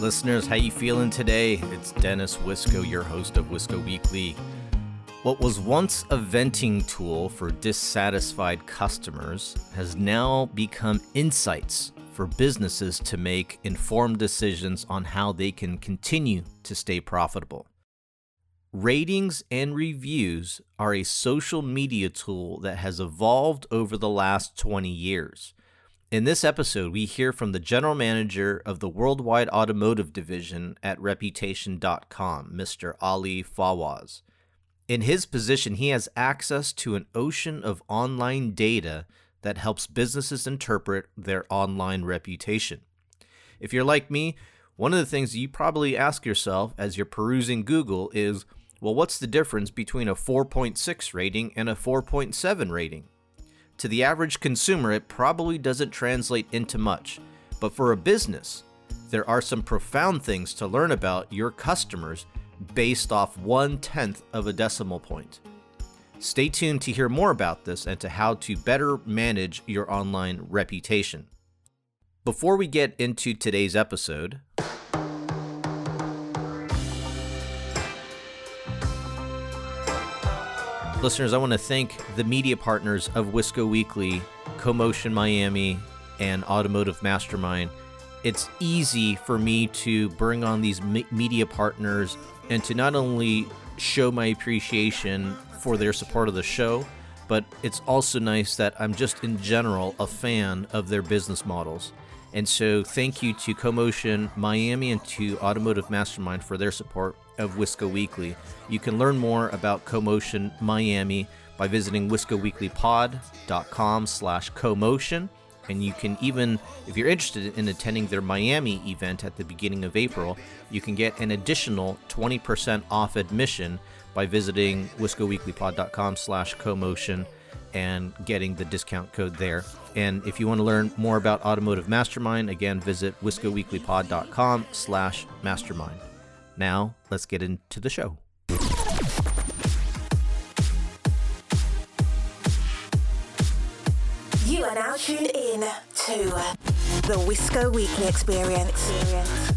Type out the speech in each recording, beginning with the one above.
Listeners, how you feeling today? It's Dennis Wisco, your host of Wisco Weekly. What was once a venting tool for dissatisfied customers has now become insights for businesses to make informed decisions on how they can continue to stay profitable. Ratings and reviews are a social media tool that has evolved over the last 20 years. In this episode, we hear from the general manager of the worldwide automotive division at Reputation.com, Mr. Ali Fawaz. In his position, he has access to an ocean of online data that helps businesses interpret their online reputation. If you're like me, one of the things you probably ask yourself as you're perusing Google is, well, what's the difference between a 4.6 rating and a 4.7 rating? To the average consumer, it probably doesn't translate into much, but for a business, there are some profound things to learn about your customers based off one tenth of a decimal point. Stay tuned to hear more about this and to how to better manage your online reputation. Before we get into today's episode, listeners, I want to thank the media partners of Wisco Weekly, CoMotion Miami, and Automotive Mastermind. It's easy for me to bring on these media partners and to not only show my appreciation for their support of the show, but it's also nice that I'm just in general a fan of their business models. And so, thank you to CoMotion Miami and to Automotive Mastermind for their support of Wisco Weekly. You can learn more about CoMotion Miami by visiting wiscoweeklypod.com slash CoMotion. And you can even, if you're interested in attending their Miami event at the beginning of April, you can get an additional 20% off admission by visiting wiscoweeklypod.com slash CoMotion and getting the discount code there. And if you want to learn more about Automotive Mastermind, again, visit wiscoweeklypod.com slash mastermind. Now, let's get into the show. You are now tuned in to the Wisco Weekly Experience.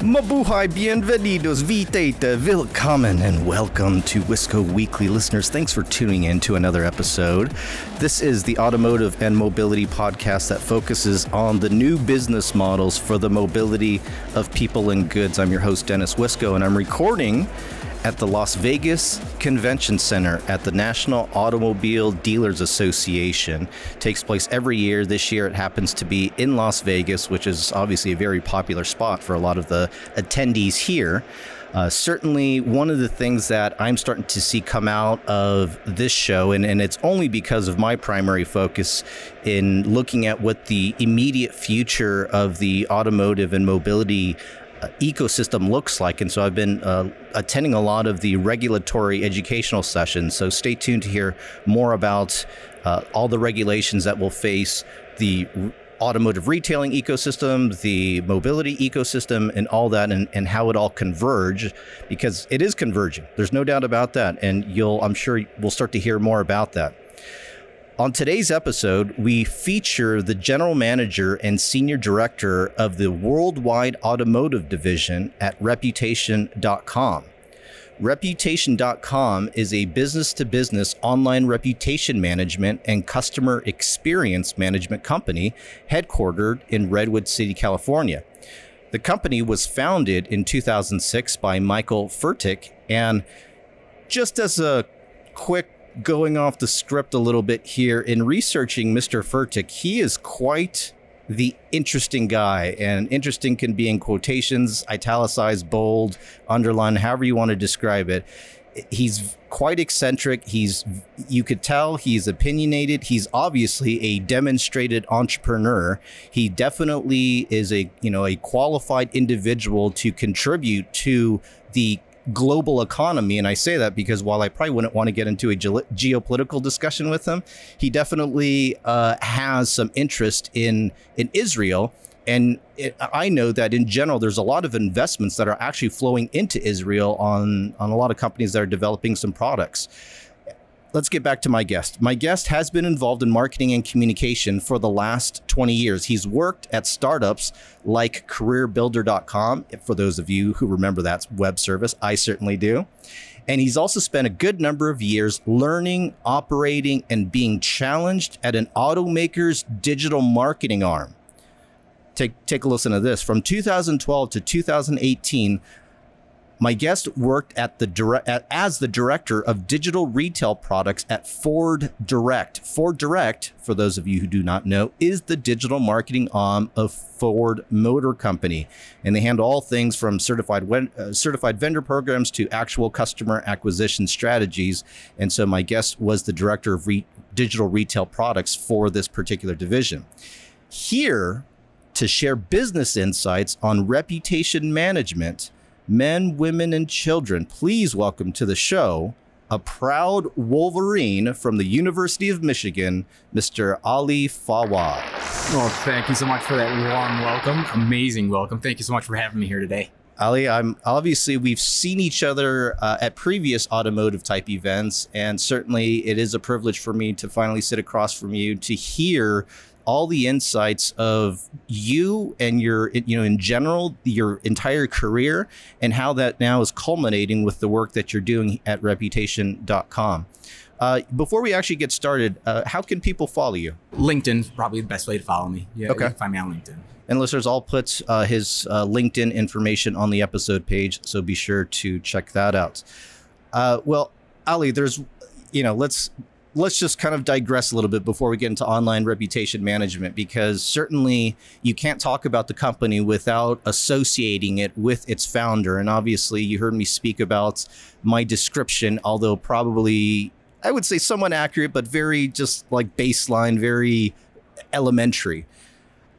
Mabuhay, bienvenidos, vítejte, willkommen, and welcome to Wisco Weekly. Listeners, thanks for tuning in to another episode. This is the automotive and mobility podcast that focuses on the new business models for the mobility of people and goods. I'm your host, Dennis Wisco, and I'm recording at the Las Vegas Convention Center at the National Automobile Dealers Association. It takes place every year. This year it happens to be in Las Vegas, which is obviously a very popular spot for a lot of the attendees here. Uh, certainly, one of the things that I'm starting to see come out of this show, and, and it's only because of my primary focus in looking at what the immediate future of the automotive and mobility ecosystem looks like. And so I've been uh, attending a lot of the regulatory educational sessions. So stay tuned to hear more about uh, all the regulations that will face the automotive retailing ecosystem, the mobility ecosystem, and all that, and, and how it all converge, because it is converging. There's no doubt about that. And you'll, I'm sure, we'll start to hear more about that. On today's episode, we feature the general manager and senior director of the worldwide automotive division at Reputation.com. Reputation.com is a business to business online reputation management and customer experience management company headquartered in Redwood City, California. The company was founded in 2006 by Michael Fertik, and just as a quick going off the script a little bit here in researching Mr. Fertik, he is quite the interesting guy, and interesting can be in quotations, italicized, bold, underline, however you want to describe it. He's quite eccentric. He's you could tell he's opinionated. He's obviously a demonstrated entrepreneur. He definitely is a you know a qualified individual to contribute to the global economy. And I say that because while I probably wouldn't want to get into a ge- geopolitical discussion with him, he definitely uh, has some interest in in Israel. And it, I know that in general, there's a lot of investments that are actually flowing into Israel on on a lot of companies that are developing some products. Let's get back to my guest. My guest has been involved in marketing and communication for the last 20 years. He's worked at startups like careerbuilder.com, for those of you who remember that web service. I certainly do. And he's also spent a good number of years learning, operating, and being challenged at an automaker's digital marketing arm. Take, take a listen to this. From 2012 to 2018, my guest worked at the direct as the director of digital retail products at Ford Direct. Ford Direct, for those of you who do not know, is the digital marketing arm of Ford Motor Company, and they handle all things from certified uh, certified vendor programs to actual customer acquisition strategies. And so, my guest was the director of re- digital retail products for this particular division. Here to share business insights on reputation management men, women, and children, please welcome to the show a proud Wolverine from the University of Michigan, Mr. Ali Fawaz. Well, thank you so much for that warm welcome. Amazing welcome. Thank you so much for having me here today. Ali, I'm obviously we've seen each other uh, at previous automotive type events, and certainly it is a privilege for me to finally sit across from you to hear all the insights of you and your you know in general your entire career and how that now is culminating with the work that you're doing at reputation.com uh, before we actually get started uh, how can people follow you? Linkedin probably the best way to follow me. Yeah okay. find me on linkedin. And listeners, I'll put uh, his uh, LinkedIn information on the episode page, so be sure to check that out. Uh, well, Ali, there's, you know, let's let's just kind of digress a little bit before we get into online reputation management because certainly you can't talk about the company without associating it with its founder and obviously you heard me speak about my description although probably i would say somewhat accurate but very just like baseline very elementary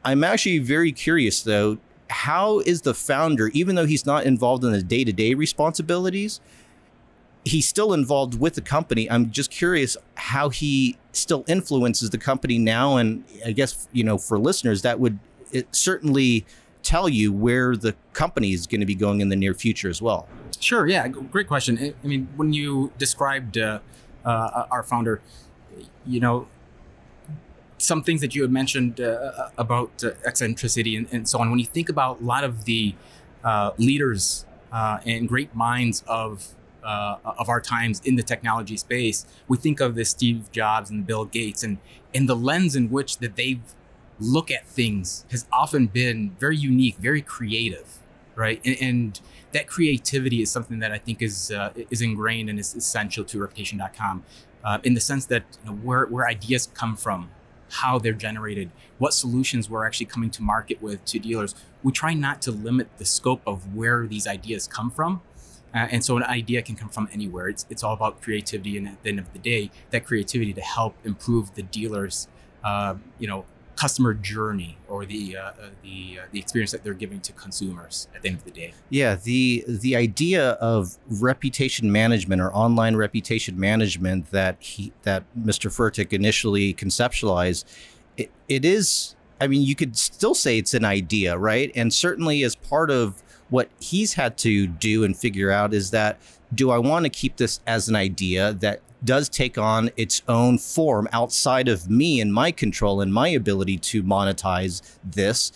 i'm actually very curious though how is the founder even though he's not involved in the day-to-day responsibilities he's still involved with the company. I'm just curious how he still influences the company now. And I guess, you know, for listeners, that would certainly tell you where the company is going to be going in the near future as well. Sure. Yeah. Great question. I mean, when you described uh, uh, our founder, you know, some things that you had mentioned uh, about uh, eccentricity and, and, so on. When you think about a lot of the uh, leaders uh, and great minds of uh, of our times in the technology space, we think of the Steve Jobs and Bill Gates, and and the lens in which that they look at things has often been very unique, very creative, right? And, and that creativity is something that I think is uh, is ingrained and is essential to Reputation.com, uh, in the sense that you know, where where ideas come from, how they're generated, what solutions we're actually coming to market with to dealers. We try not to limit the scope of where these ideas come from, uh, and so an idea can come from anywhere. It's, it's all about creativity. And at the end of the day, that creativity to help improve the dealer's, uh, you know, customer journey or the uh, uh, the uh, the experience that they're giving to consumers at the end of the day. Yeah, the the idea of reputation management or online reputation management that he that Mr. Fertik initially conceptualized, it, it is. I mean, you could still say it's an idea, right? And certainly as part of what he's had to do and figure out is that do I want to keep this as an idea that does take on its own form outside of me and my control and my ability to monetize this?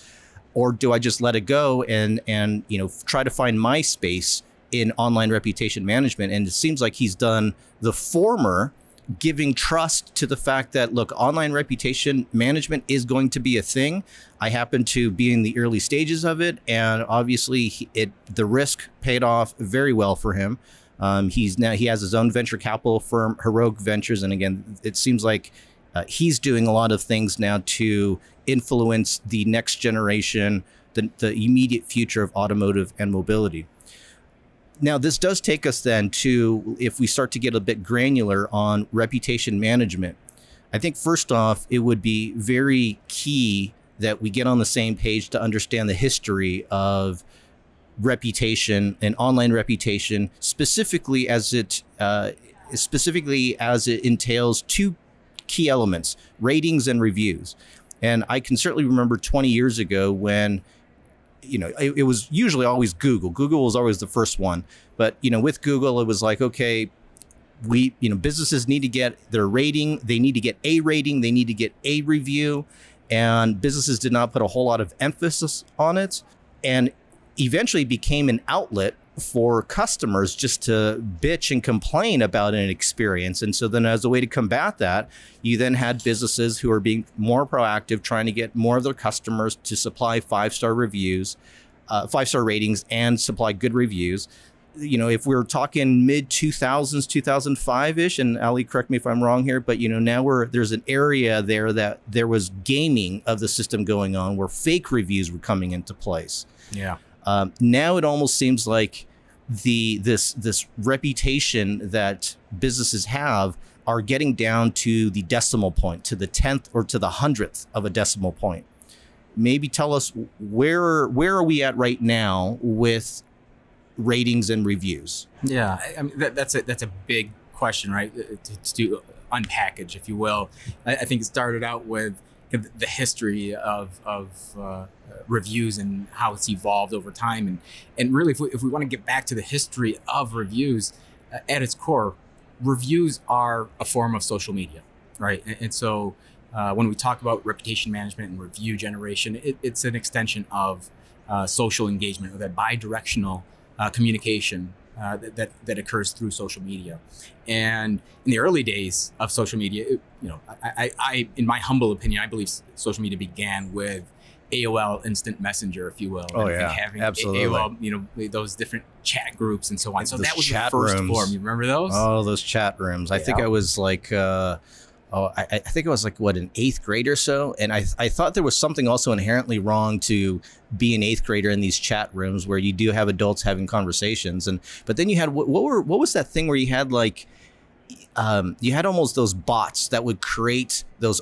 Or do I just let it go and and you know try to find my space in online reputation management? And it seems like he's done the former giving trust to the fact that look online reputation management is going to be a thing. I happen to be in the early stages of it and obviously it the risk paid off very well for him. Um, he's now he has his own venture capital firm heroic ventures and again it seems like uh, he's doing a lot of things now to influence the next generation the, the immediate future of automotive and mobility now, this does take us then to if we start to get a bit granular on reputation management. I think first off, it would be very key that we get on the same page to understand the history of reputation and online reputation, specifically as it uh, specifically as it entails two key elements: ratings and reviews. And I can certainly remember 20 years ago when you know, it, it, was usually always Google. Google was always the first one. But, you know, with Google, it was like, okay, we you know businesses need to get their rating they need to get a rating they need to get a review and businesses did not put a whole lot of emphasis on it and eventually became an outlet for customers just to bitch and complain about an experience and so then as a way to combat that you then had businesses who are being more proactive trying to get more of their customers to supply five star reviews uh, five star ratings and supply good reviews you know, if we are talking mid 2000s, 2005 ish, and Ali, correct me if I'm wrong here, but you know, now we're there's an area there that there was gaming of the system going on where fake reviews were coming into place. Yeah. Um, now it almost seems like the this this reputation that businesses have are getting down to the decimal point, to the tenth or to the hundredth of a decimal point. Maybe tell us where where are we at right now with ratings and reviews? Yeah, I mean that, that's a that's a big question, right? Uh, to, to unpackage, if you will. I, I, think it started out with the history of of uh, reviews and how it's evolved over time, and and really, if we, if we want to get back to the history of reviews, uh, at its core, reviews are a form of social media, right? And, and so. Uh, when we talk about reputation management and review generation, it, it's an extension of uh, social engagement or that bi-directional uh, communication uh, that, that, that occurs through social media. And in the early days of social media, it, you know, I, I, I, in my humble opinion, I believe social media began with AOL Instant Messenger, if you will. Oh and, yeah, and having absolutely. AOL, you know, those different chat groups and so on. So those that was the first rooms. form. You remember those? Oh, those chat rooms. I think I was like. Uh, oh, I, I, think it was like what an eighth grade or so, and I I thought there was something also inherently wrong to be an eighth grader in these chat rooms where you do have adults having conversations, and but then you had what, what were what was that thing where you had like. Um, you had almost those bots that would create those,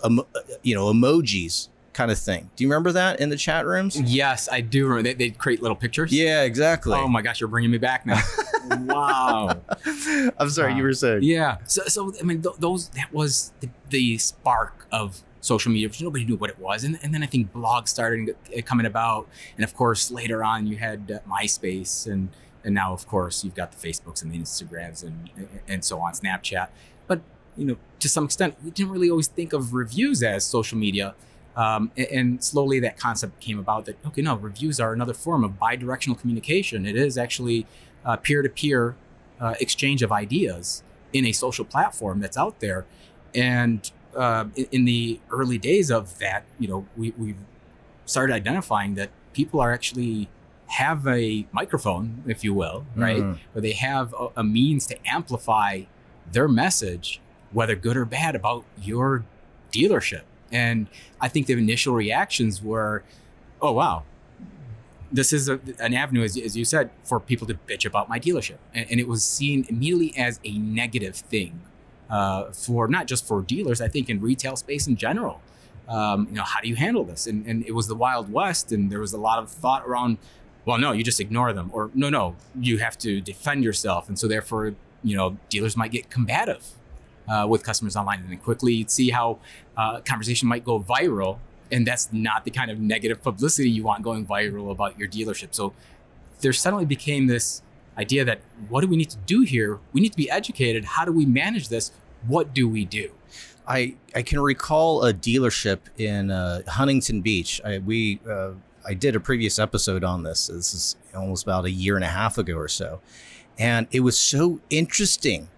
you know, emojis kind of thing. Do you remember that in the chat rooms? Yes, I do remember. They, would create little pictures. Yeah, exactly. Oh my gosh, you're bringing me back now. wow. I'm sorry, wow. you were saying. Yeah. So, so I mean, th- those that was the, the, spark of social media, which nobody knew what it was, and, and then I think blogs started coming about, and of course later on you had uh, MySpace, and and now of course you've got the Facebooks and the Instagrams and and so on, Snapchat. But you know, to some extent, we didn't really always think of reviews as social media um, and, slowly that concept came about that, okay, no, reviews are another form of bi directional communication. It is actually peer to peer exchange of ideas in a social platform that's out there. And uh, in, the early days of that, you know, we, we started identifying that people are actually have a microphone, if you will, right? Mm. Where they have a, a means to amplify their message, whether good or bad, about your dealership and I think the initial reactions were, oh, wow, this is a, an avenue, as, as, you said, for people to bitch about my dealership. And, and it was seen immediately as a negative thing uh, for not just for dealers, I think in retail space in general. Um, you know, how do you handle this? And, and it was the Wild West, and there was a lot of thought around, well, no, you just ignore them, or no, no, you have to defend yourself. And so, therefore, you know, dealers might get combative uh, with customers online and then quickly you'd see how uh, conversation might go viral and that's not the kind of negative publicity you want going viral about your dealership. So there suddenly became this idea that what do we need to do here? We need to be educated. How do we manage this? What do we do? I i can recall a dealership in uh, huntington beach. I, we uh, i did a previous episode on this. This is almost about a year and a half ago or so. And it was so interesting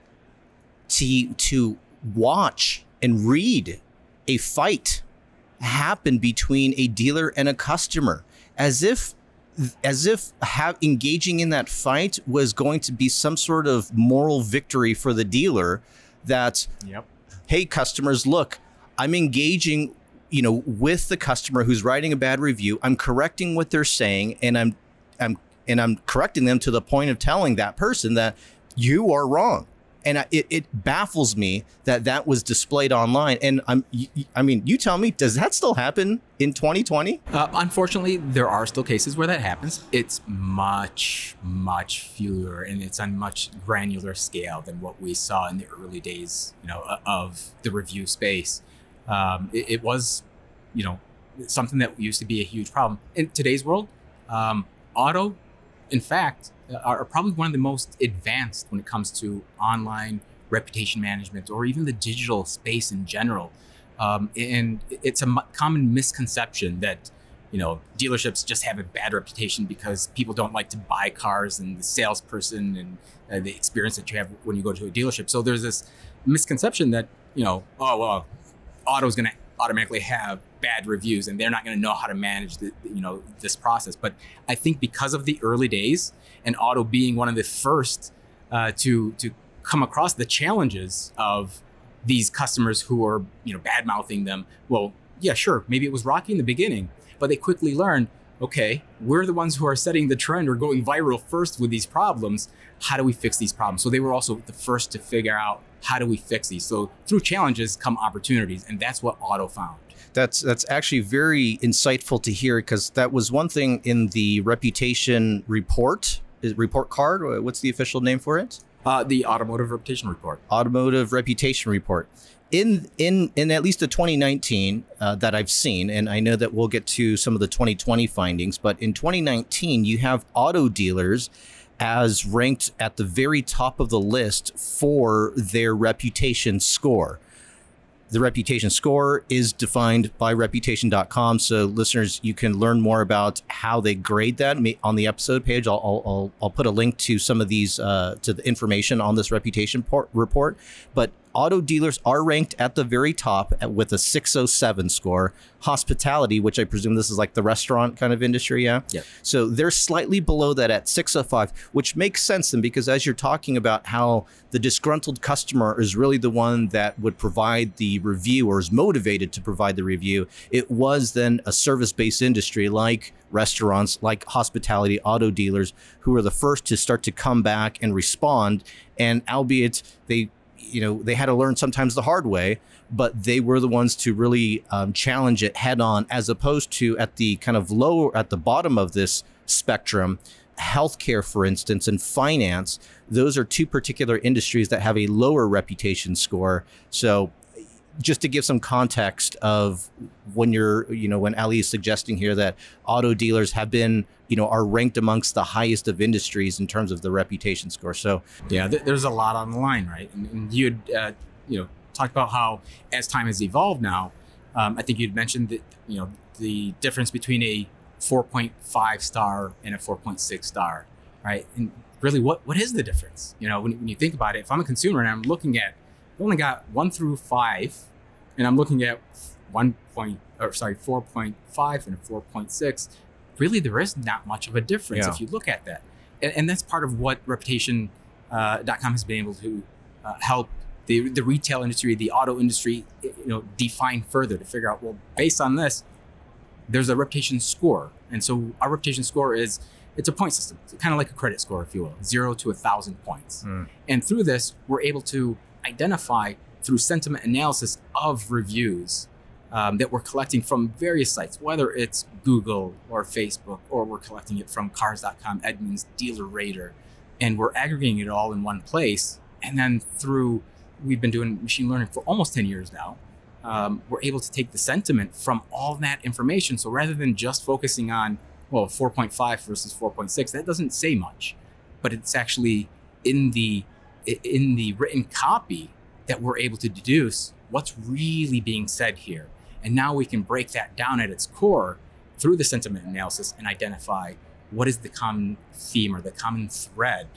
to to watch and read a fight happen between a dealer and a customer as if as if have, engaging in that fight was going to be some sort of moral victory for the dealer that yep. hey customers look i'm engaging you know with the customer who's writing a bad review i'm correcting what they're saying and i'm i'm and i'm correcting them to the point of telling that person that you are wrong and it, it baffles me that that was displayed online. And I'm, I mean, you tell me, does that still happen in 2020? Uh, unfortunately, there are still cases where that happens. It's much, much fewer, and it's on much granular scale than what we saw in the early days, you know, of the review space. Um, it, it, was, you know, something that used to be a huge problem in today's world. Um, auto, in fact, are probably one of the most advanced when it comes to online reputation management or even the digital space in general. Um, and it's a common misconception that you know dealerships just have a bad reputation because people don't like to buy cars and the salesperson and uh, the experience that you have when you go to a dealership. So there's this misconception that you know, oh well, auto is going to automatically have bad reviews and they're not going to know how to manage the, you know this process but i think because of the early days and auto being one of the first uh, to to come across the challenges of these customers who are you know bad mouthing them. Well yeah sure maybe it was rocky in the beginning but they quickly learned okay we're the ones who are setting the trend or going viral first with these problems. How do we fix these problems? So they were also the first to figure out how do we fix these. So through challenges come opportunities and that's what auto found. That's that's actually very insightful to hear because that was one thing in the reputation report report card what's the official name for it uh, the automotive reputation report. Automotive reputation report. In in in at least the 2019 uh, that I've seen, and I know that we'll get to some of the 2020 findings, but in 2019 you have auto dealers as ranked at the very top of the list for their reputation score. The reputation score is defined by reputation.com. So, listeners, you can learn more about how they grade that on the episode page. I'll, I'll, I'll put a link to some of these, uh, to the information on this reputation report. But auto dealers are ranked at the very top with a 607 score. Hospitality, which I presume this is like the restaurant kind of industry, yeah? Yeah. So they're slightly below that at 605, which makes sense then because as you're talking about how the disgruntled customer is really the one that would provide the review or is motivated to provide the review, it was then a service based industry like restaurants, like hospitality, auto dealers, who are the first to start to come back and respond. And albeit they you know they had to learn sometimes the hard way but they were the ones to really um, challenge it head on as opposed to at the kind of lower at the bottom of this spectrum healthcare for instance and finance. Those are two particular industries that have a lower reputation score. So just to give some context of when you're, you know, when Ali is suggesting here that auto dealers have been, you know, are ranked amongst the highest of industries in terms of the reputation score. So yeah, th- there's a lot on the line, right? And, and you'd, uh, you know, talked about how as time has evolved now, um, I think you'd mentioned that, you know, the difference between a 4.5 star and a 4.6 star, right? And really, what what is the difference? You know, when, when you think about it, if I'm a consumer and I'm looking at only got one through five, and I'm looking at one point or sorry, four point five and four point six. Really, there is not much of a difference yeah. if you look at that, and, and that's part of what Reputation.com uh, has been able to uh, help the the retail industry, the auto industry, you know, define further to figure out. Well, based on this, there's a reputation score, and so our reputation score is it's a point system, it's kind of like a credit score, if you will, zero to a thousand points. Mm. And through this, we're able to identify through sentiment analysis of reviews um, that we're collecting from various sites, whether it's Google or Facebook, or we're collecting it from Cars.com, Edmunds, DealerRater, and we're aggregating it all in one place. And then through, we've been doing machine learning for almost 10 years now. Um, we're able to take the sentiment from all that information. So rather than just focusing on, well, 4.5 versus 4.6, that doesn't say much, but it's actually in the in the written copy that we're able to deduce what's really being said here. And now we can break that down at its core through the sentiment analysis and identify what is the common theme or the common thread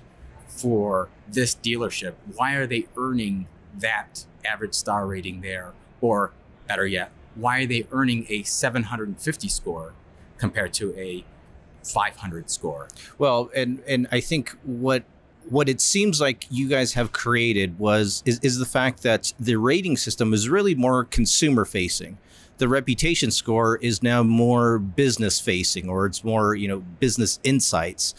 for this dealership. Why are they earning that average star rating there? Or better yet, why are they earning a 750 score compared to a 500 score? Well, and and I think what what it seems like you guys have created was is, is the fact that the rating system is really more consumer facing the reputation score is now more business facing or it's more you know business insights.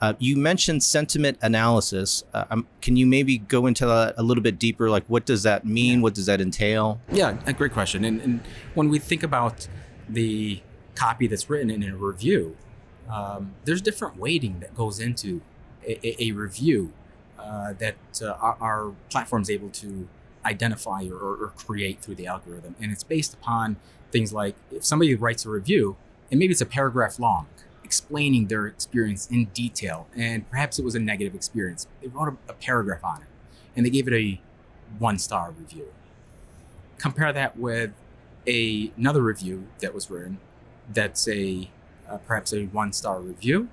Uh, you mentioned sentiment analysis. Uh, um, can you maybe go into that a little bit deeper? Like what does that mean? Yeah. what does that entail? Yeah a great question. And, and when we think about the copy that's written in a review um, there's different weighting that goes into a, a review uh, that uh, our, our platform is able to identify or, or, create through the algorithm. And it's based upon things like if somebody writes a review, and maybe it's a paragraph long, explaining their experience in detail, and perhaps it was a negative experience. They wrote a, a paragraph on it, and they gave it a one star review. Compare that with a, another review that was written that's a uh, perhaps a one star review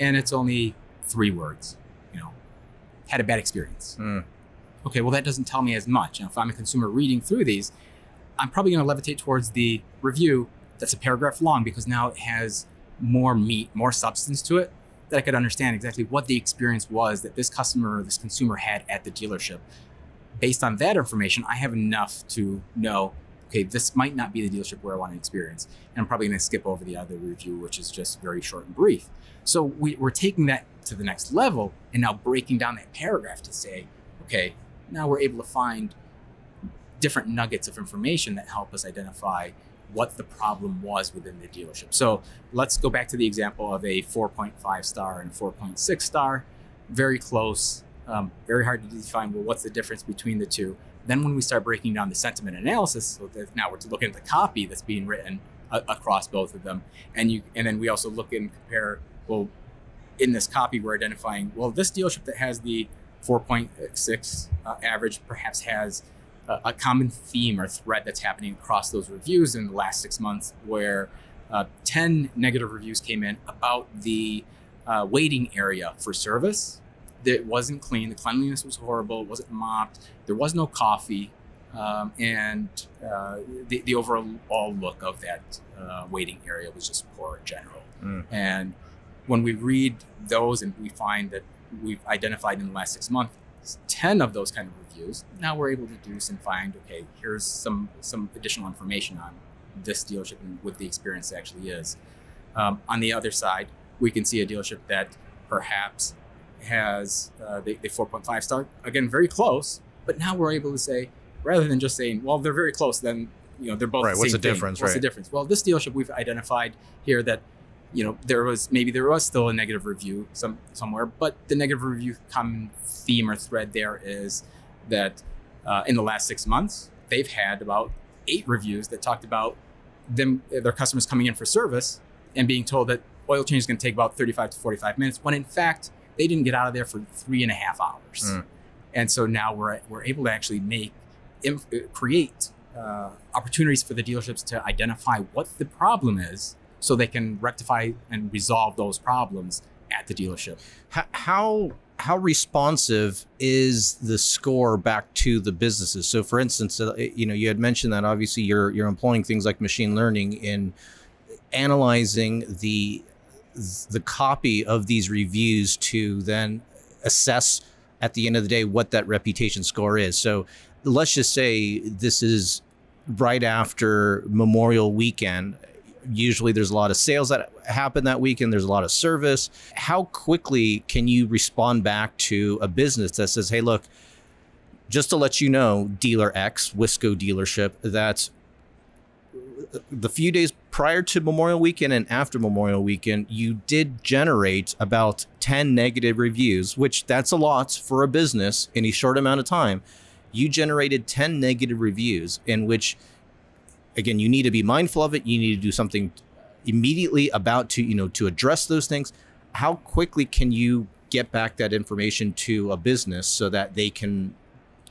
and it's only three words, you know, had a bad experience. Mm. Okay, well, that doesn't tell me as much. You know, if I'm a consumer reading through these, I'm probably going to levitate towards the review that's a paragraph long because now it has more meat, more substance to it that I could understand exactly what the experience was that this customer or this consumer had at the dealership. Based on that information, I have enough to know, okay, this might not be the dealership where I want to experience. And I'm probably going to skip over the other review, which is just very short and brief. So we, we're taking that to the next level and now breaking down that paragraph to say, okay, now we're able to find different nuggets of information that help us identify what the problem was within the dealership. So let's go back to the example of a 4.5 star and 4.6 star. Very close, um, very hard to define. Well, what's the difference between the two? Then when we start breaking down the sentiment analysis, so that now we're looking at the copy that's being written uh, across both of them, and you, and then we also look and compare. Well, in this copy, we're identifying well this dealership that has the 4.6 uh, average perhaps has a, a, common theme or thread that's happening across those reviews in the last six months, where uh, 10 negative reviews came in about the uh, waiting area for service. That wasn't clean. The cleanliness was horrible. It wasn't mopped. There was no coffee. Um, and uh, the, the overall look of that uh, waiting area was just poor in general. Mm. And when we read those and we find that we've identified in the last six months 10 of those kind of reviews now we're able to deduce and find okay here's some some additional information on this dealership and what the experience actually is. Um, on the other side we can see a dealership that perhaps has uh, the, the 4.5 star again very close but now we're able to say rather than just saying well they're very close then you know they're both right the what's the thing. difference what's right? the difference? Well this dealership we've identified here that you know there was maybe there was still a negative review some somewhere but the negative review common theme or thread there is that uh, in the last six months they've had about eight reviews that talked about them their customers coming in for service and being told that oil change is going to take about 35 to 45 minutes when in fact they didn't get out of there for three and a half hours mm. and so now we're, we're able to actually make create uh, opportunities for the dealerships to identify what the problem is so they can rectify and resolve those problems at the dealership. How how responsive is the score back to the businesses? So, for instance, uh, you know, you had mentioned that obviously you're you're employing things like machine learning in analyzing the the copy of these reviews to then assess at the end of the day what that reputation score is. So, let's just say this is right after Memorial Weekend usually there's a lot of sales that happen that weekend there's a lot of service. How quickly can you respond back to a business that says hey look just to let you know dealer x wisco dealership that the few days prior to memorial weekend and after memorial weekend you did generate about 10 negative reviews which that's a lot for a business in a short amount of time. You generated 10 negative reviews in which again, you need to be mindful of it. You need to do something immediately about to, you know, to address those things. How quickly can you get back that information to a business so that they can,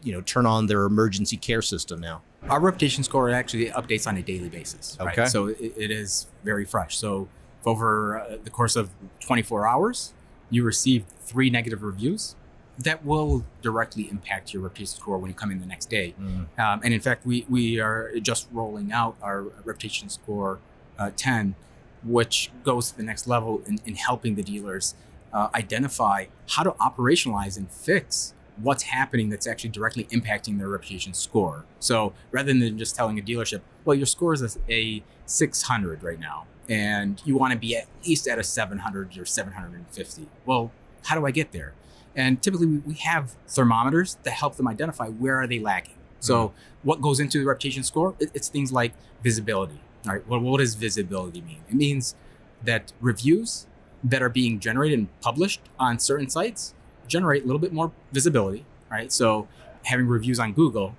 you know, turn on their emergency care system now? Our reputation score actually updates on a daily basis. Okay. Right? So it, it is very fresh. So over uh, the course of 24 hours, you received three negative reviews that will directly impact your reputation score when you come in the next day. Mm. Um, and in fact, we, we are just rolling out our reputation score uh, 10, which goes to the next level in, in helping the dealers uh, identify how to operationalize and fix what's happening that's actually directly impacting their reputation score. So rather than just telling a dealership, well, your score is a, a 600 right now, and you want to be at least at a 700 or 750. Well, how do I get there? And typically we have thermometers that help them identify where are they lagging. So mm-hmm. what goes into the reputation score? It's things like visibility. All right. Well, what does visibility mean? It means that reviews that are being generated and published on certain sites generate a little bit more visibility, right? So having reviews on Google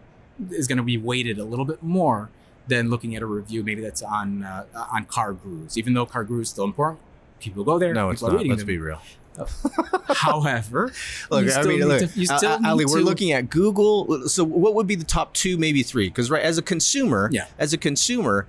is going to be weighted a little bit more than looking at a review maybe that's on uh, on CarGurus. Even though CarGurus is still important, people go there. No, it's not. Let's them. be real However, Look, I mean, look, to- uh, uh, Ali, need we're looking at Google. So, what would be the top two, maybe three? Because, right, as a consumer, Yeah. as a consumer,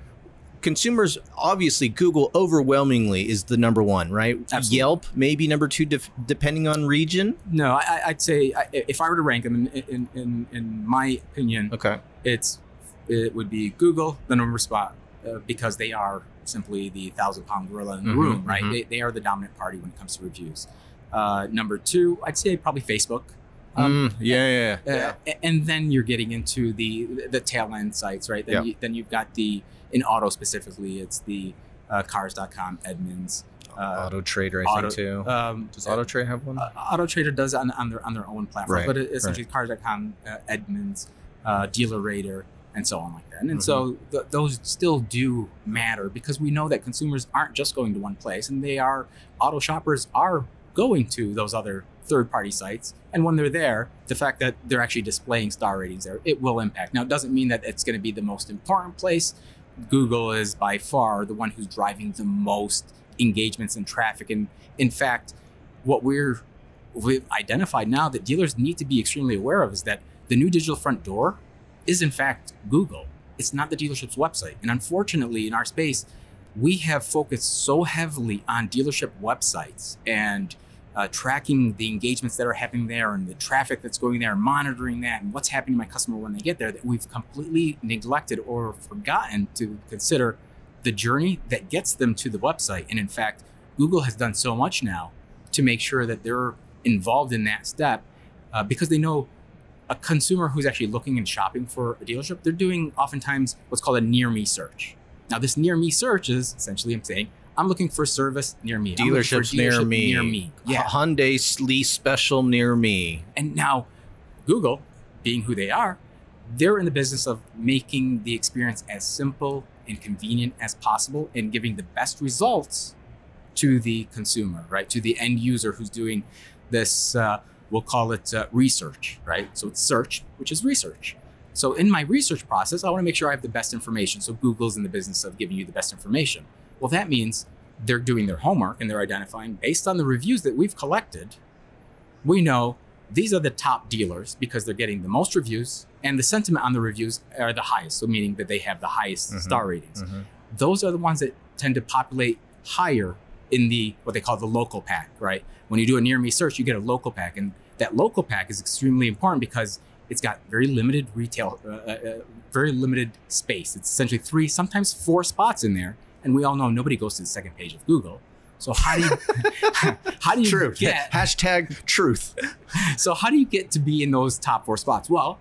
consumers obviously Google overwhelmingly is the number one, right? Absolutely. Yelp maybe number two, def- depending on region. No, I, I'd say I, if I were to rank them, in, in, in, in my opinion, Okay. it's it would be Google, the number spot, uh, because they are simply the thousand pound gorilla in the Mhm, room, right? mhm. They, they are the dominant party when it comes to reviews. Uh, number two, I'd say probably Facebook. Um, Mm, yeah, yeah, yeah. Uh, and then you're getting into the the tail end sites, right? Then, Yeah. you, then you've got the in auto specifically, it's the uh, Cars.com, Edmunds, uh, Auto Trader, I Auto- think too. um, Does Auto Trader have one? uh, Auto Trader does on, on their on their own platform, Right, but it, essentially Cars.com, uh, Edmunds, uh, Dealer Rater, and so on like that. And, so Mm-hmm. th- those still do matter because we know that consumers aren't just going to one place, and they are auto shoppers are going to those other third party sites. And when they're there, the fact that they're actually displaying star ratings there, it will impact. Now, it doesn't mean that it's going to be the most important place. Google is by far the one who's driving the most engagements and traffic. And in fact, what we're we've identified now that dealers need to be extremely aware of is that the new digital front door is in fact Google. It's not the dealership's website. And unfortunately, in our space, we have focused so heavily on dealership websites and uh, tracking the engagements that are happening there and the traffic that's going there, and monitoring that, and what's happening to my customer when they get there, that we've completely neglected or forgotten to consider the journey that gets them to the website. And in fact, Google has done so much now to make sure that they're involved in that step uh, because they know a consumer who's actually looking and shopping for a dealership, they're doing oftentimes what's called a near me search. Now, this near me search is essentially I'm saying, I'm looking for service near me. I'm looking for Dealerships near me. Near me. Yeah. Hyundai lease special near me. And now, Google, being who they are, they're in the business of making the experience as simple and convenient as possible and giving the best results to the consumer, right? To the end user who's doing this, uh, we'll call it uh, research, right? So it's search, which is research. So in my research process, I want to make sure I have the best information. So Google's in the business of giving you the best information. Well, that means they're doing their homework and they're identifying based on the reviews that we've collected we know these are the top dealers because they're getting the most reviews and the sentiment on the reviews are the highest. So meaning that they have the highest Mhm. star ratings. Mhm. Those are the ones that tend to populate higher in the what they call the local pack, right? When you do a near me search, you get a local pack, and that local pack is extremely important because it's got very limited retail, uh, uh, uh, very limited space. It's essentially three, sometimes four spots in there, and we all know nobody goes to the second page of Google. So how do you how do you Truth. get Hashtag truth. so how do you get to be in those top four spots? Well,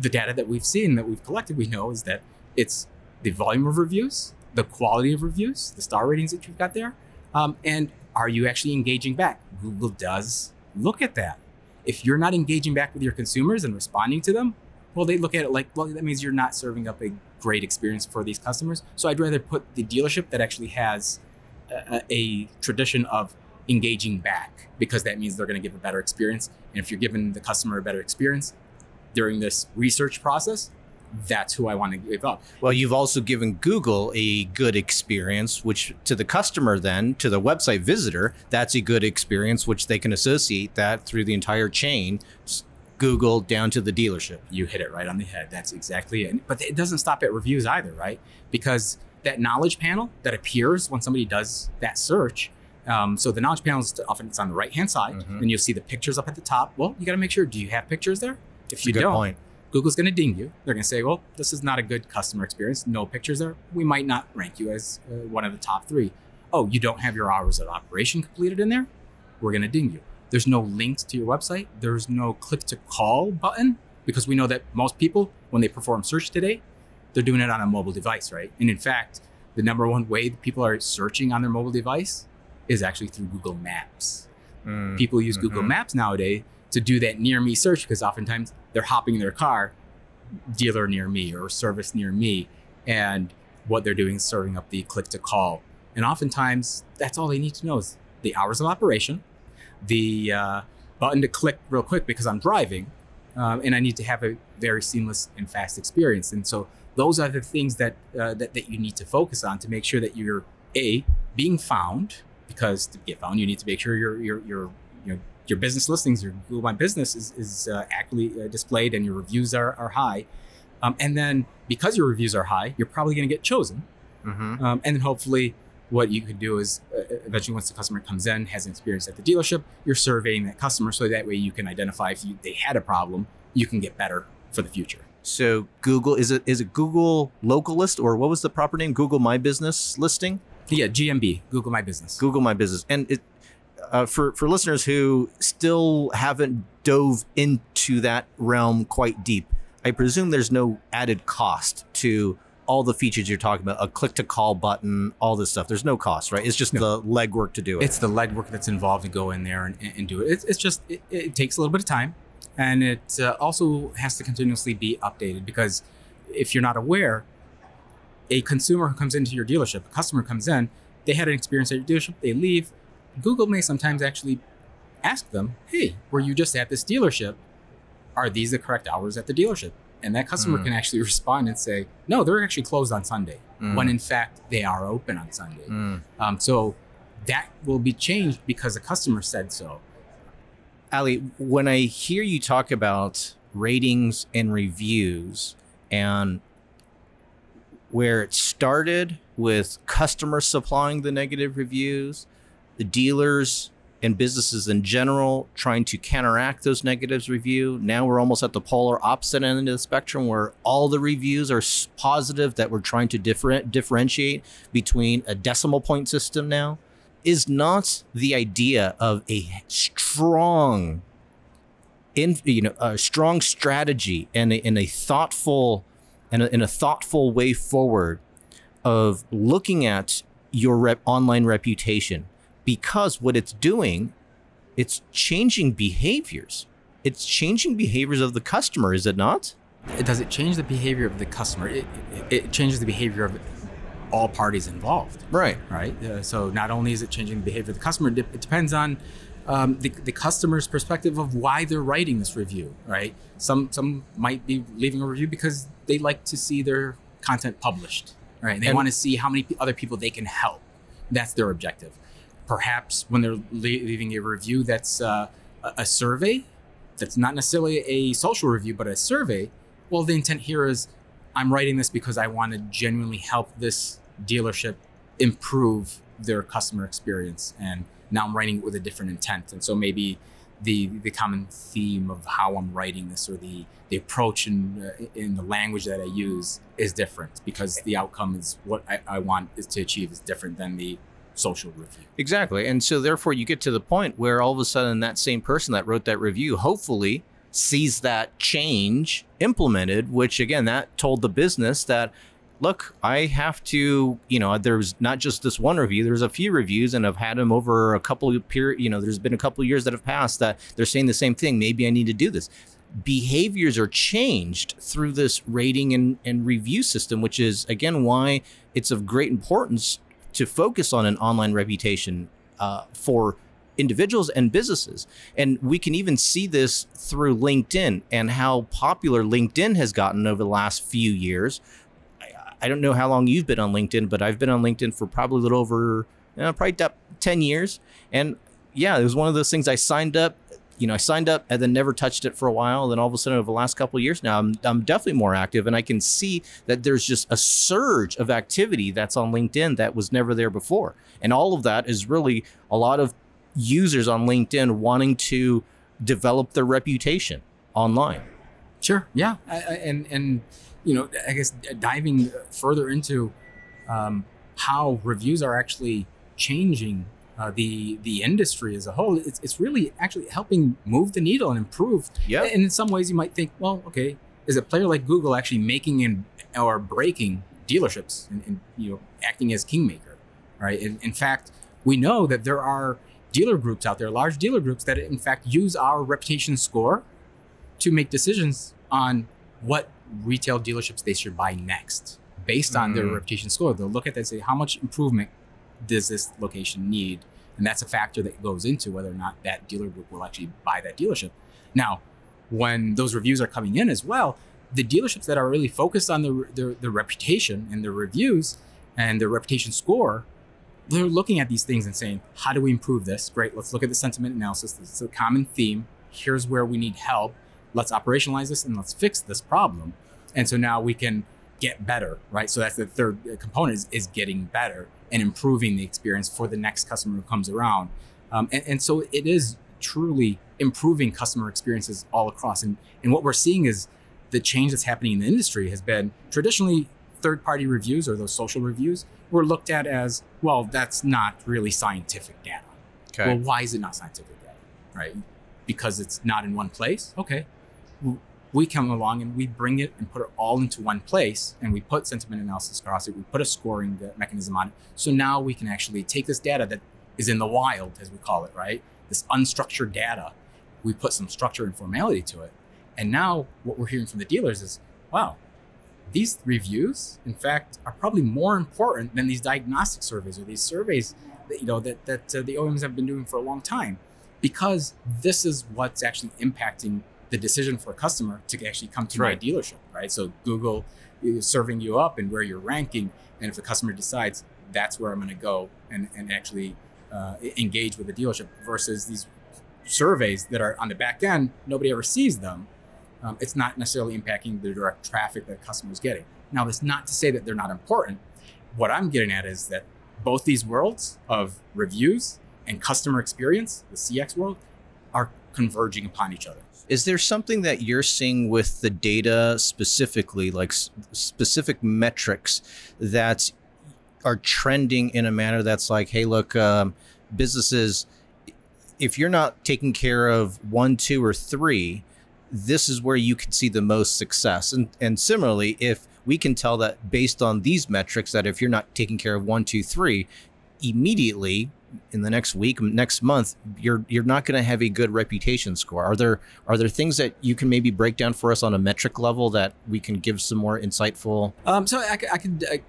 the data that we've seen that we've collected, we know is that it's the volume of reviews, the quality of reviews, the star ratings that you've got there, um, and are you actually engaging back? Google does look at that. If you're not engaging back with your consumers and responding to them, well, they look at it like, well, that means you're not serving up a great experience for these customers. So I'd rather put the dealership that actually has a, a tradition of engaging back because that means they're going to give a better experience. And if you're giving the customer a better experience during this research process, that's who I want to give up. Well, you've also given Google a good experience, which to the customer, then to the website visitor, that's a good experience, which they can associate that through the entire chain, Google down to the dealership. You hit it right on the head. That's exactly it. But it doesn't stop at reviews either, right? Because that knowledge panel that appears when somebody does that search. Um, so the knowledge panel is often it's on the right hand side, Mhm. and you'll see the pictures up at the top. Well, you got to make sure. Do you have pictures there? If you Good don't, point. Google's going to ding you. They're going to say, well, this is not a good customer experience. No pictures there. We might not rank you as uh, one of the top three. Oh, you don't have your hours of operation completed in there? We're going to ding you. There's no links to your website. There's no click to call button because we know that most people, when they perform search today, they're doing it on a mobile device, right? And in fact, the number one way that people are searching on their mobile device is actually through Google Maps Mm. people use Google Mhm. Maps nowadays to do that near me search because oftentimes they're hopping in their car, dealer near me or service near me, and what they're doing is serving up the click to call. And oftentimes that's all they need to know is the hours of operation, the uh, button to click real quick because I'm driving, um, and I need to have a very seamless and fast experience. And so those are the things that, uh, that that you need to focus on to make sure that you're a being found because to get found, you need to make sure you're you're your your your business listings, your Google My Business is is uh, accurately uh, displayed and your reviews are are high. Um, and then because your reviews are high, you're probably going to get chosen. Mm-hmm. Um, and then hopefully, what you could do is uh, eventually, once the customer comes in, has an experience at the dealership, you're surveying that customer so that way you can identify if you, they had a problem, you can get better for the future. So Google is it is it Google local list or what was the proper name? Google My Business listing. Yeah, GMB, Google My Business. Google My Business, and it uh, for for listeners who still haven't dove into that realm quite deep. I presume there's no added cost to all the features you're talking about, a click to call button, all this stuff. There's no cost, right? It's just No. the legwork to do it. It's the legwork that's involved to go in there and, and do it. It's, it's just, it, it takes a little bit of time. And it uh, also has to continuously be updated because if you're not aware, a consumer who comes into your dealership, a customer comes in, they had an experience at your dealership, they leave. Google may sometimes actually ask them, hey, were you just at this dealership? Are these the correct hours at the dealership? And that customer Mm. can actually respond and say, no, they're actually closed on Sunday, Mm. when in fact they are open on Sunday. Mm. Um, so that will be changed because the customer said so. Ali, when I hear you talk about ratings and reviews and where it started with customers supplying the negative reviews, the dealers and businesses in general trying to counteract those negatives review. Now we're almost at the polar opposite end of the spectrum where all the reviews are positive that we're trying to different differentiate between a decimal point system now is not the idea of a strong in you know a strong strategy and a, and a thoughtful and a, and a thoughtful way forward of looking at your rep, online reputation because what it's doing it's changing behaviors it's changing behaviors of the customer is it not Does it change the behavior of the customer? It, it, it changes the behavior of all parties involved, right right? Uh, so not only is it changing the behavior of the customer, it, it depends on um, the, the customer's perspective of why they're writing this review, right? Some some might be leaving a review because they like to see their content published, right? They want to see how many other people they can help. That's their objective. Perhaps when they're leaving a review that's uh, a, survey, that's not necessarily a social review, but a survey. Well, the intent here is I'm writing this because I want to genuinely help this dealership improve their customer experience. And now I'm writing it with a different intent. And so maybe the the common theme of how I'm writing this or the the approach in, uh, in the language that I use is different because the outcome is what I, I want is to achieve is different than the social review. Exactly. And so therefore you get to the point where all of a sudden that same person that wrote that review hopefully sees that change implemented, which again that told the business that look, I have to, you know, there's not just this one review, there's a few reviews and I've had them over a couple of period, you know, there's been a couple of years that have passed that they're saying the same thing. Maybe I need to do this. Behaviors are changed through this rating and, and review system, which is again why it's of great importance to focus on an online reputation uh, for individuals and businesses. And we can even see this through LinkedIn and how popular LinkedIn has gotten over the last few years. I, I don't know how long you've been on LinkedIn, but I've been on LinkedIn for probably a little over, you know, probably 10 years. And yeah, it was one of those things I signed up. You know, I signed up and then never touched it for a while. Then all of a sudden, over the last couple of years now, I'm, I'm definitely more active. And I can see that there's just a surge of activity that's on LinkedIn that was never there before. And all of that is really a lot of users on LinkedIn wanting to develop their reputation online. Sure. Yeah. I, I, and and you know, I guess diving further into um, how reviews are actually changing uh, the the industry as a whole, it's, it's really actually helping move the needle and improve. Yeah. And in some ways, you might think, well, okay, is a player like Google actually making and or breaking dealerships and, and you know acting as kingmaker, right? In, in fact, we know that there are dealer groups out there, large dealer groups that in fact use our reputation score to make decisions on what retail dealerships they should buy next based on their Mm. reputation score. They'll look at that and say, how much improvement does this location need? And that's a factor that goes into whether or not that dealer group will actually buy that dealership. Now, when those reviews are coming in as well, the dealerships that are really focused on the, the, reputation and the reviews and their reputation score they're looking at these things and saying, how do we improve this? Great, let's look at the sentiment analysis. This is a common theme. Here's where we need help. Let's operationalize this and let's fix this problem. And so now we can get better, right? So that's the third uh, component is, is getting better and improving the experience for the next customer who comes around. Um, and, and so it is truly improving customer experiences all across. And, and what we're seeing is the change that's happening in the industry has been traditionally third party reviews or those social reviews were looked at as, well, that's not really scientific data. Okay. Well, why is it not scientific data? Right? Because it's not in one place. Okay. We come along and we bring it and put it all into one place and we put sentiment analysis across it. We put a scoring mechanism on it. So now we can actually take this data that is in the wild, as we call it, right? This unstructured data. We put some structure and formality to it. And now what we're hearing from the dealers is, wow, these reviews, in fact, are probably more important than these diagnostic surveys or these surveys that you know that that uh, the OEMs have been doing for a long time, because this is what's actually impacting the decision for a customer to actually come to Right. my dealership, right? So Google is serving you up and where you're ranking, and if the customer decides that's where I'm going to go and and actually uh, engage with the dealership versus these surveys that are on the back end, nobody ever sees them um, it's not necessarily impacting the direct traffic that customers getting. Now, that's not to say that they're not important. What I'm getting at is that both these worlds of reviews and customer experience, the CX world, are converging upon each other. Is there something that you're seeing with the data specifically, like s- specific metrics that are trending in a manner that's like, hey, look, um, businesses, if you're not taking care of one, two, or three, this is where you can see the most success. And and similarly, if we can tell that based on these metrics that if you're not taking care of one, two, three, immediately in the next week, next month, you're you're not going to have a good reputation score. Are there are there things that you can maybe break down for us on a metric level that we can give some more insightful? Um, so I, I could, I,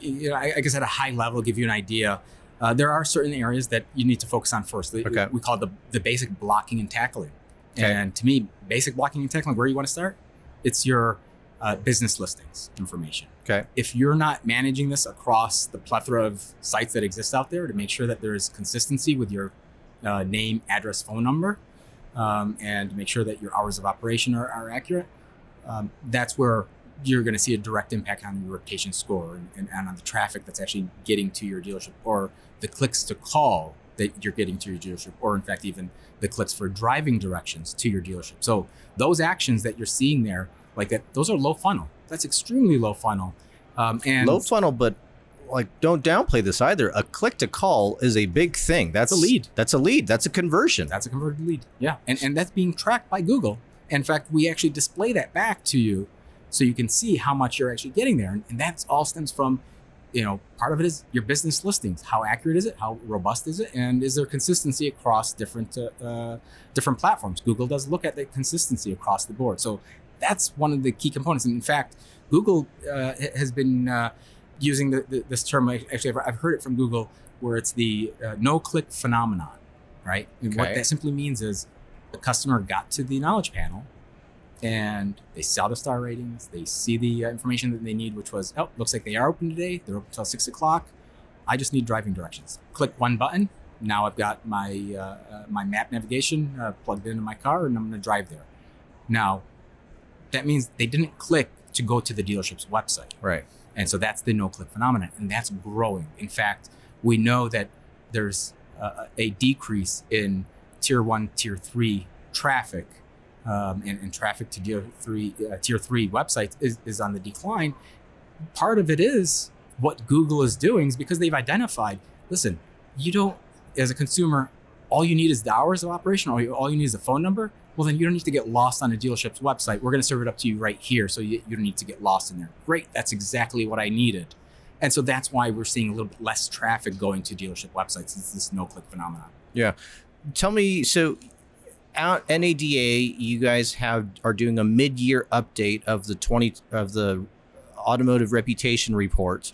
you know, I, I guess at a high level, give you an idea. Uh, there are certain areas that you need to focus on first. Okay. We call it the, the basic blocking and tackling. Okay. And to me, basic blocking and tackling, where you want to start, it's your uh, business listings information. Okay. If you're not managing this across the plethora of sites that exist out there to make sure that there is consistency with your uh, name, address, phone number, um, and make sure that your hours of operation are, are accurate, um, that's where you're going to see a direct impact on your reputation score and, and, and on the traffic that's actually getting to your dealership or the clicks to call that you're getting to your dealership or in fact even the clicks for driving directions to your dealership so those actions that you're seeing there like that those are low funnel that's extremely low funnel um, and Low funnel, but like don't downplay this either. A click to call is a big thing. That's a lead. That's a lead. That's a conversion. That's a converted lead. Yeah. And, and that's being tracked by Google. In fact, we actually display that back to you so you can see how much you're actually getting there. And, and that's all stems from, you know, part of it is your business listings. How accurate is it? How robust is it? And is there consistency across different uh, uh, different platforms? Google does look at the consistency across the board. So that's one of the key components. And in fact, Google uh, has been uh, using the, the, this term. Actually, I've- heard it from Google where it's the uh, no-click phenomenon, right? And what that simply means is the customer got to the knowledge panel and they saw the star ratings, they see the uh, information that they need, which was, oh, looks like they are open today. They're open until six o'clock. I just need driving directions. Click one button. Now I've got my uh, uh, my map navigation uh, plugged into my car, and I'm going to drive there. Now, that means they didn't click to go to the dealership's website. right. And so that's the no click phenomenon, and that's growing. In fact, we know that there's a, a decrease in tier one, tier three traffic, um, and, and traffic to tier three, uh, tier three websites is, is on the decline. Part of it is what Google is doing is because they've identified. Listen, you don't, as a consumer, all you need is the hours of operation. You, all you need is a phone number. Well, then you don't need to get lost on a dealership's website. We're going to serve it up to you right here, so you, you don't need to get lost in there. Great, that's exactly what I needed. And so that's why we're seeing a little bit less traffic going to dealership websites. It's this no-click phenomenon. Yeah. Tell me, so out NADA, you guys have are doing a mid-year update of the twenty of the automotive reputation report.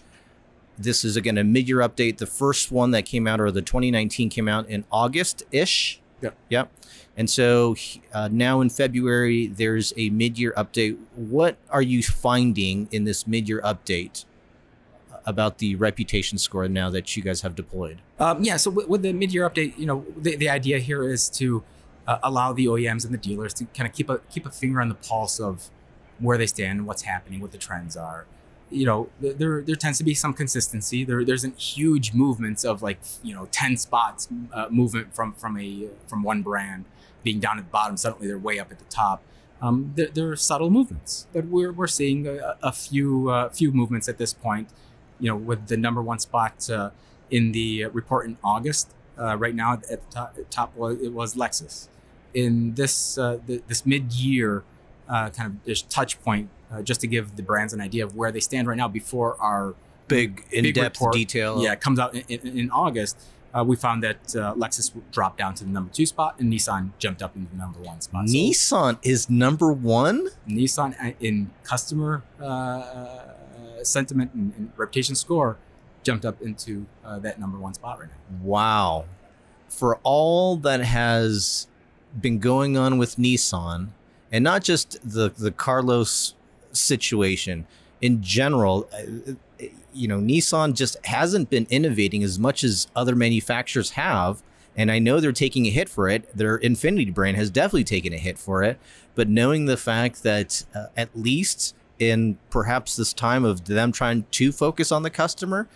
This is again a mid-year update. The first one that came out, or the 2019, came out in August ish. Yep. Yep. And so uh, now in February, there's a mid-year update. What are you finding in this mid-year update about the reputation score now that you guys have deployed? Um, yeah, so with, with the mid-year update, you know, the, the idea here is to uh, allow the OEMs and the dealers to kind of keep a keep a finger on the pulse of where they stand, what's happening, what the trends are. You know, there there tends to be some consistency. There there's not huge movements of like you know ten spots uh, movement from from a from one brand being down at the bottom. Suddenly they're way up at the top. Um, there, there, are subtle movements, but we're, we're seeing a, a few uh, few movements at this point. You know, with the number one spot uh, in the report in August, uh, right now at the top, top was, it was Lexus. In this uh, the, this mid year uh, kind of touch point, uh, just to give the brands an idea of where they stand right now before our big in depth detail. Yeah, comes out in, in, in August uh, we found that uh, Lexus dropped down to the number two spot and Nissan jumped up into the number one spot. Nissan so, is number one? Nissan uh, in customer uh, uh, sentiment and, and, reputation score jumped up into uh, that number one spot right now. Wow. For all that has been going on with Nissan, and not just the, the Carlos situation, in general, you know, Nissan just hasn't been innovating as much as other manufacturers have. And I know they're taking a hit for it. Their Infiniti brand has definitely taken a hit for it. But knowing the fact that uh, at least in perhaps this time of them trying to focus on the customer,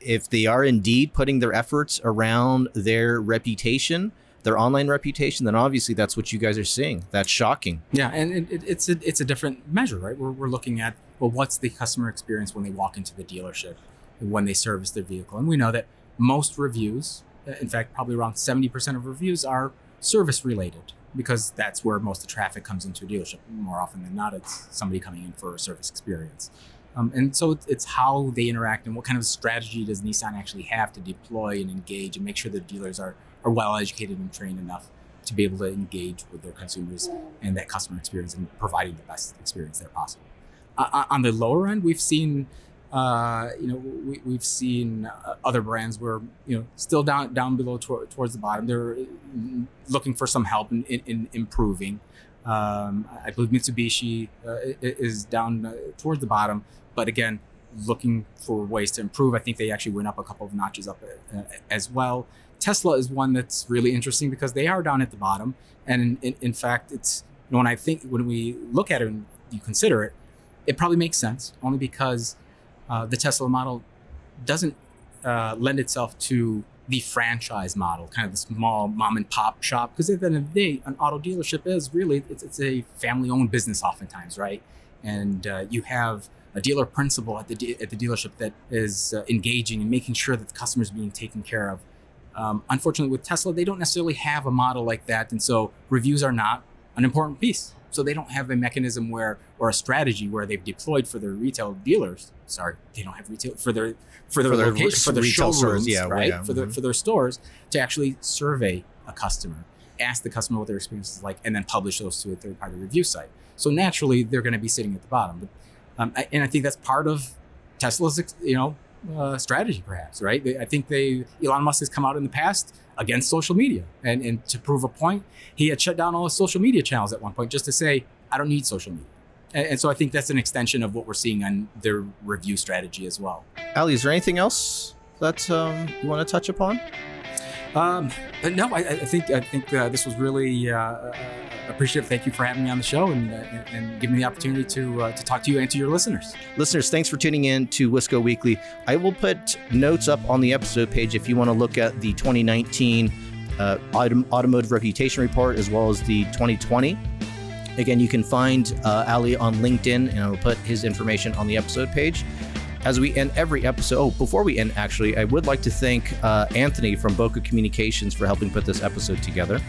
if they are indeed putting their efforts around their reputation, their online reputation, then obviously that's what you guys are seeing. That's shocking. Yeah, and it, it, it's a it's a different measure, right? We're, we're looking at well, what's the customer experience when they walk into the dealership, when they service their vehicle, and we know that most reviews, in fact, probably around seventy percent of reviews are service related because that's where most of the traffic comes into a dealership. More often than not, it's somebody coming in for a service experience. Um, and so it's how they interact and what kind of strategy does Nissan actually have to deploy and engage and make sure the dealers are are well educated and trained enough to be able to engage with their consumers and that customer experience and providing the best experience there possible. Uh, uh on the lower end, we've seen, uh, you know, we, have seen uh, other brands where you know still down down below towards the bottom. They're looking for some help in, in, in improving. Um, I believe Mitsubishi uh, is down uh, towards the bottom, but again, looking for ways to improve. I think they actually went up a couple of notches up as well. Tesla is one that's really interesting because they are down at the bottom. And in, in, in fact, it's you know, when I think when we look at it and you consider it, it probably makes sense only because uh, the Tesla model doesn't uh, lend itself to the franchise model, kind of the small mom and pop shop. Because at the end of the day, an auto dealership is really it's, it's a family owned business, oftentimes, right? And uh, you have a dealer principal at the de- at the dealership that is uh, engaging and making sure that the customer is being taken care of. Um, unfortunately, with Tesla, they don't necessarily have a model like that, and so reviews are not an important piece. So they don't have a mechanism where or a strategy where they've deployed for their retail dealers. Sorry, they don't have retail for their for their, for their location for their showrooms, stores, yeah, right? Yeah. For mm-hmm. their for their stores to actually survey a customer, ask the customer what their experience is like, and then publish those to a third party review site. So naturally, they're going to be sitting at the bottom. But, um, and I think that's part of Tesla's, you know, uh, strategy, perhaps, right? I think they Elon Musk has come out in the past against social media, and and to prove a point, he had shut down all his social media channels at one point just to say, I don't need social media. And, and so I think that's an extension of what we're seeing on their review strategy as well. Ali, is there anything else that um, you want to touch upon? Um, no, I, I, think I think uh, this was really uh, uh, appreciative. Thank you for having me on the show and, uh, and giving me the opportunity to uh, to talk to you and to your listeners. Listeners, thanks for tuning in to Wisco Weekly. I will put notes up on the episode page if you want to look at the 2019 uh, autom- automotive reputation report as well as the 2020. Again, you can find Ali on LinkedIn, and I will put his information on the episode page as we end every episode. Oh, before we end, actually, I would like to thank uh, Anthony from Boca Communications for helping put this episode together.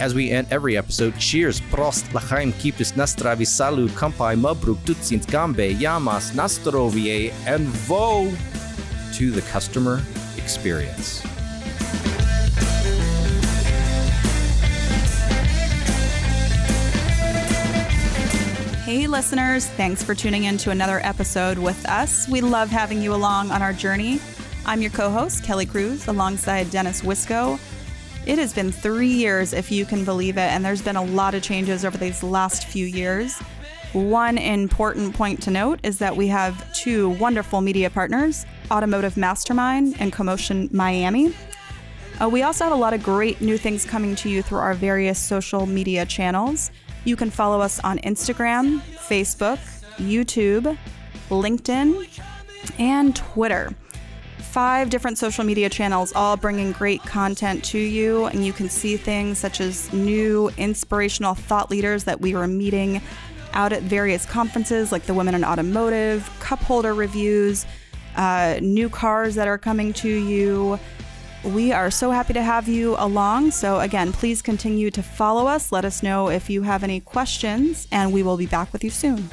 As we end every episode, cheers, prost, lachaim, kipis, nastravi, salud, kampai, mabruk, tutsint, gambe, yamas, nastarovie, and vo to the customer experience. Hey, listeners, thanks for tuning in to another episode with us. We love having you along on our journey. I'm your co host, Kelly Cruz, alongside Dennis Wisco. It has been three years, if you can believe it, and there's been a lot of changes over these last few years. One important point to note is that we have two wonderful media partners Automotive Mastermind and Commotion Miami. Uh, we also have a lot of great new things coming to you through our various social media channels. You can follow us on Instagram, Facebook, YouTube, LinkedIn, and Twitter. Five different social media channels, all bringing great content to you, and you can see things such as new inspirational thought leaders that we were meeting out at various conferences like the Women in Automotive, cup holder reviews, uh, new cars that are coming to you. We are so happy to have you along. So, again, please continue to follow us. Let us know if you have any questions, and we will be back with you soon.